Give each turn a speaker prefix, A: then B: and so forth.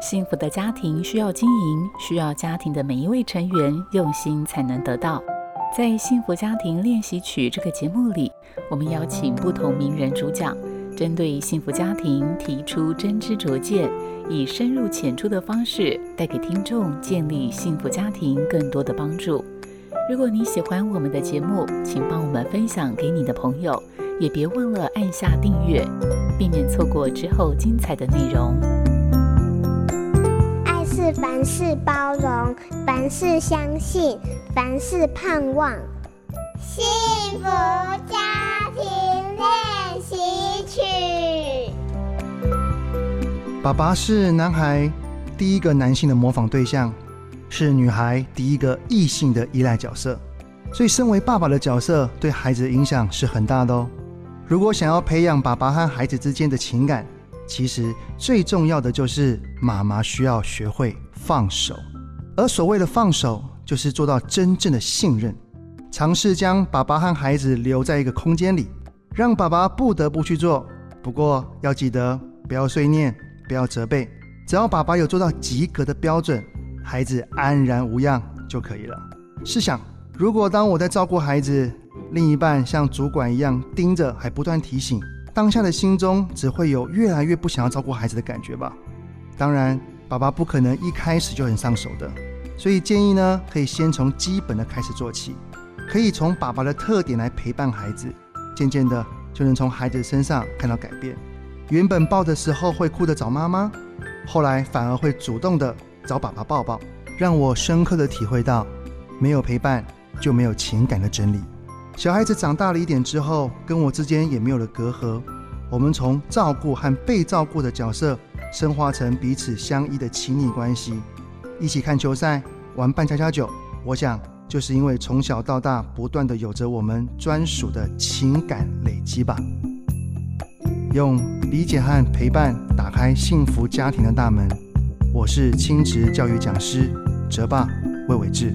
A: 幸福的家庭需要经营，需要家庭的每一位成员用心才能得到。在《幸福家庭练习曲》这个节目里，我们邀请不同名人主讲，针对幸福家庭提出真知灼见，以深入浅出的方式带给听众建立幸福家庭更多的帮助。如果你喜欢我们的节目，请帮我们分享给你的朋友，也别忘了按下订阅，避免错过之后精彩的内容。
B: 是凡事包容，凡事相信，凡事盼望。幸福家庭练习曲。
C: 爸爸是男孩第一个男性的模仿对象。是女孩第一个异性的依赖角色，所以身为爸爸的角色对孩子的影响是很大的哦。如果想要培养爸爸和孩子之间的情感，其实最重要的就是妈妈需要学会放手。而所谓的放手，就是做到真正的信任，尝试将爸爸和孩子留在一个空间里，让爸爸不得不去做。不过要记得不要碎念，不要责备，只要爸爸有做到及格的标准。孩子安然无恙就可以了。试想，如果当我在照顾孩子，另一半像主管一样盯着，还不断提醒，当下的心中只会有越来越不想要照顾孩子的感觉吧？当然，爸爸不可能一开始就很上手的，所以建议呢，可以先从基本的开始做起，可以从爸爸的特点来陪伴孩子，渐渐的就能从孩子身上看到改变。原本抱的时候会哭着找妈妈，后来反而会主动的。找爸爸抱抱，让我深刻的体会到，没有陪伴就没有情感的真理。小孩子长大了一点之后，跟我之间也没有了隔阂。我们从照顾和被照顾的角色，深化成彼此相依的亲密关系，一起看球赛，玩扮家家酒。我想，就是因为从小到大不断的有着我们专属的情感累积吧。用理解和陪伴打开幸福家庭的大门。我是亲职教育讲师哲爸魏伟志。